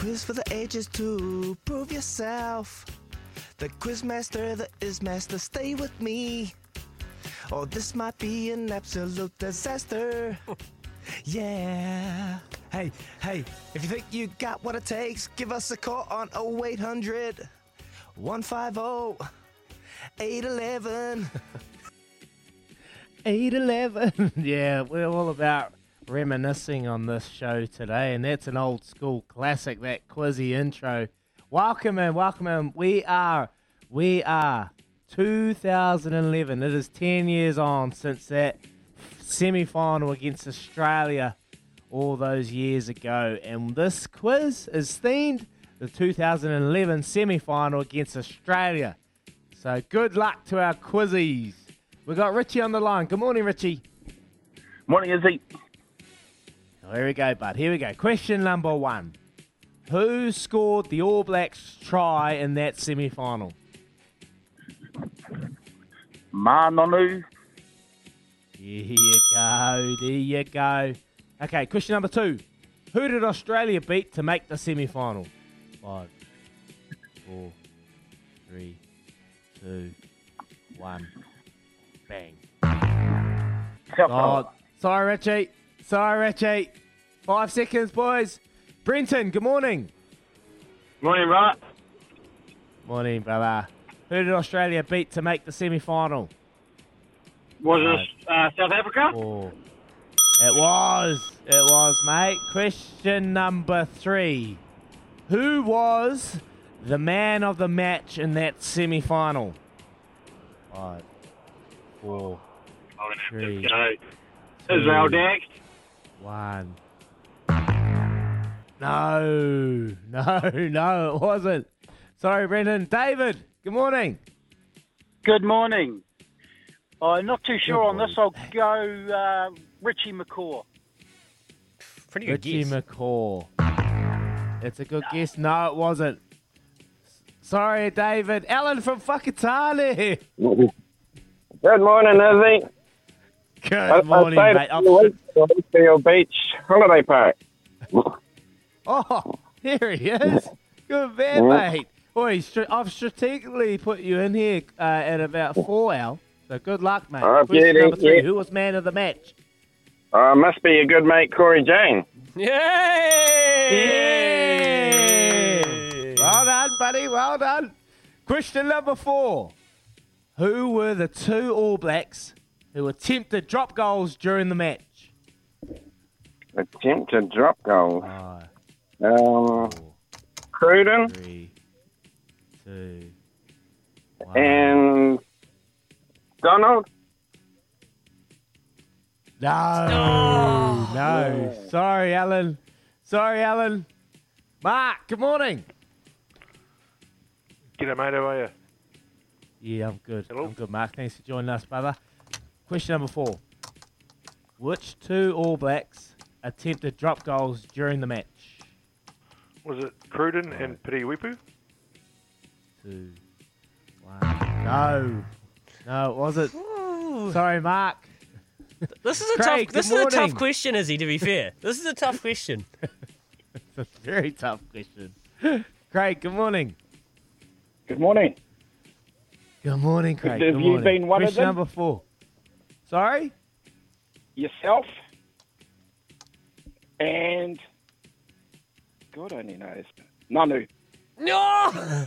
Quiz for the ages to prove yourself. The quizmaster, the ismaster, stay with me. Or this might be an absolute disaster. yeah. Hey, hey, if you think you got what it takes, give us a call on 0800 150 811. 811. yeah, we're all about reminiscing on this show today, and that's an old school classic, that quizzy intro. Welcome in, welcome in. We are, we are 2011. It is 10 years on since that semi final against Australia all those years ago. And this quiz is themed the 2011 semi final against Australia. So good luck to our quizzies. We've got Richie on the line. Good morning, Richie. Morning, Izzy. Here we go, bud. Here we go. Question number one. Who scored the All Blacks try in that semi final? Ma'a Nonu. There you go. There you go. Okay, question number two. Who did Australia beat to make the semi final? Five, four, three, two, one. Bang. Oh, sorry, Richie. Sorry, Richie. Five seconds, boys. Brenton, good morning. Morning, right? Morning, brother. Who did Australia beat to make the semi final? Was it uh, South Africa? Four. It was. It was, mate. Question number three. Who was the man of the match in that semi final? Five, four, three, Israel Dagg. One. No, no, no, it wasn't. Sorry, Brendan. David, good morning. Good morning. I'm not too sure on this. I'll go uh, Richie McCaw. Pretty good Richie McCaw. It's a good guess. No, it wasn't. Sorry, David. Alan from Whakatane. Good morning, Izzy. Good morning, I, I mate. I've stayed Beach Holiday Park. Oh, here he is. Good man, Yeah. mate. Boy, str- I've strategically put you in here uh, at about four hours. So good luck, mate. Oh, Question beauty, number three. yeah. Who was man of the match? Uh, must be your good mate Cory Jane. Yeah. Well done, buddy. Well done. Question number four. Who were the two All Blacks who attempted drop goals during the match? Attempted drop goal. Five, Um, Cruden three, two, one. and Donald. No, no. Sorry, Alan. Sorry, Alan. Mark, good morning. G'day, mate. How are you? Yeah, I'm good. Hello. I'm good, Mark. Thanks for joining us, brother. Question number four. Which two All Blacks attempted drop goals during the match? Was it Cruden and Piri Weepu? Two, one. No. No, was it? Sorry, Mark. This is a Craig, tough. This good is a tough morning. question, Izzy. To be fair, this is a tough question. It's a very tough question. Craig, good morning. Good morning. Good morning, Craig. Have good you been one of Question them? number four. Sorry? Yourself and God only knows. Nonu. No.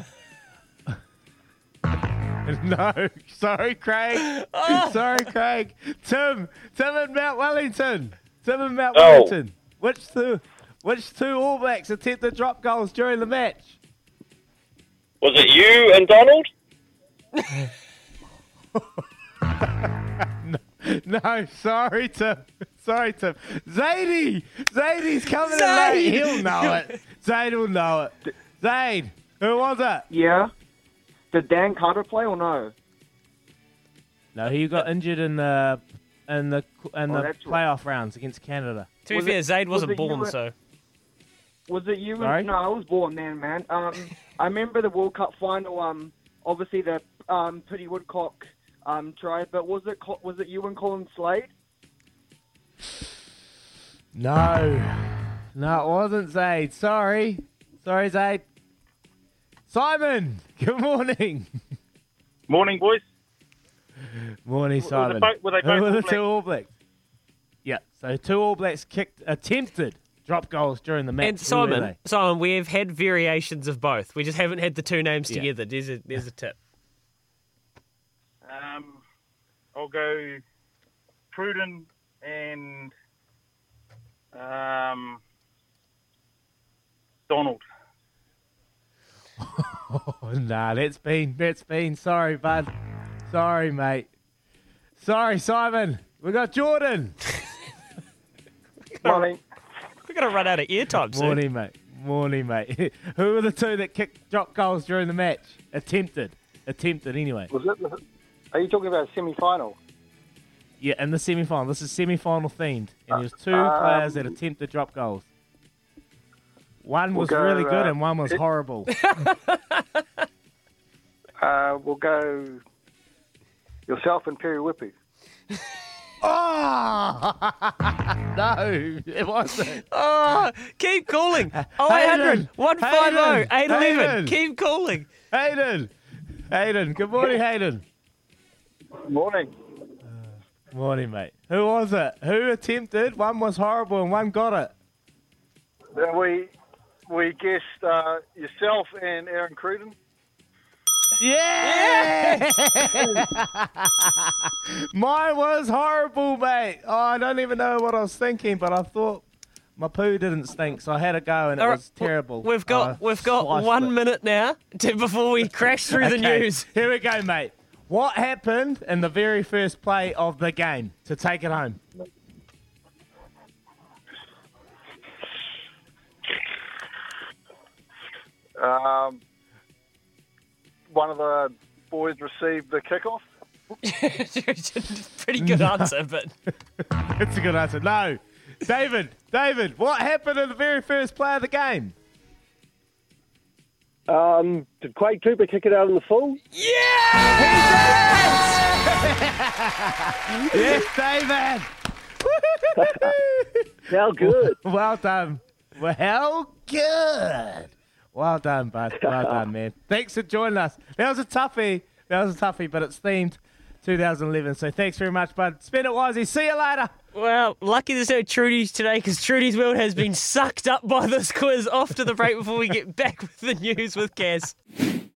no. Sorry, Craig. Oh. Sorry, Craig. Tim. Tim and Mount Wellington. Tim and Mount Oh. Wellington. Which two which two All Blacks attempted drop goals during the match? Was it you and Donald? No, sorry, Tim. Sorry, Tim. Zadie! Zadie's coming in Zaid! late. He'll know it. Zaid will know it. Zaid, who was it? Yeah. Did Dan Carter play or no? No, he got injured in the in the in Oh, the that's right. playoff rounds against Canada. To be Was fair, it- Zaid was wasn't it you born, and- so Was it you? Sorry? And, no, I was born then, man. Um, I remember the World Cup final. Um, obviously the um Pity Woodcock um try, but was it was it you and Colin Slade? No, no, it wasn't Zaid. Sorry, sorry, Zaid. Simon, good morning. Morning, boys. Morning, they Simon. both- were they Who both were All the Blacks? two All Blacks? Yeah, so two All Blacks kicked attempted drop goals during the match. and Simon. Simon, we have had variations of both. We just haven't had the two names Yeah. together. There's a there's a tip. Um, I'll go Pruden and um, Donald. Oh, nah, that's been that's been. Sorry, bud. Sorry, mate. Sorry, Simon. We got Jordan. Morning. We're gonna run out of airtime soon. Morning, mate. Morning, mate. Who were the two that kicked drop goals during the match? Attempted. Attempted, anyway. Was it? Are you talking about semi-final? Yeah, in the semi final. This is semi final themed. And there's two Um, players that attempted to drop goals. One We'll was go, really good uh, and one was it- horrible. Uh, we'll go yourself and Piri Weepu. oh! no, it wasn't. Oh, keep calling. Oh, 800 150 811. Keep calling. Hayden. Hayden. Good morning, Hayden. Morning. Morning, mate. Who was it? Who attempted? One was horrible and one got it. Then we we guessed uh, yourself and Aaron Cruden. Yeah! Mine was horrible, mate. Oh, I don't even know what I was thinking, but I thought my poo didn't stink, so I had a go and it All right, was terrible. We've got I we've got one it. minute now to, before we crash through the news. Here we go, mate. What happened in the very first play of the game to take it home? Um, one of the boys received the kickoff. Pretty good answer, but That's a good answer. No. David, David, what happened in the very first play of the game? Um, did Quade Cooper kick it out in the full? Yes, David. How good. Well done. Well, good. Well done, bud. Well done, man. Thanks for joining us. That was a toughie. That was a toughie, but it's themed 2011. So thanks very much, bud. Spin it wisely. See you later. well, lucky there's no Trudy's today because Trudy's world has been sucked up by this quiz. Off to the break before we get back with the news with Kaz.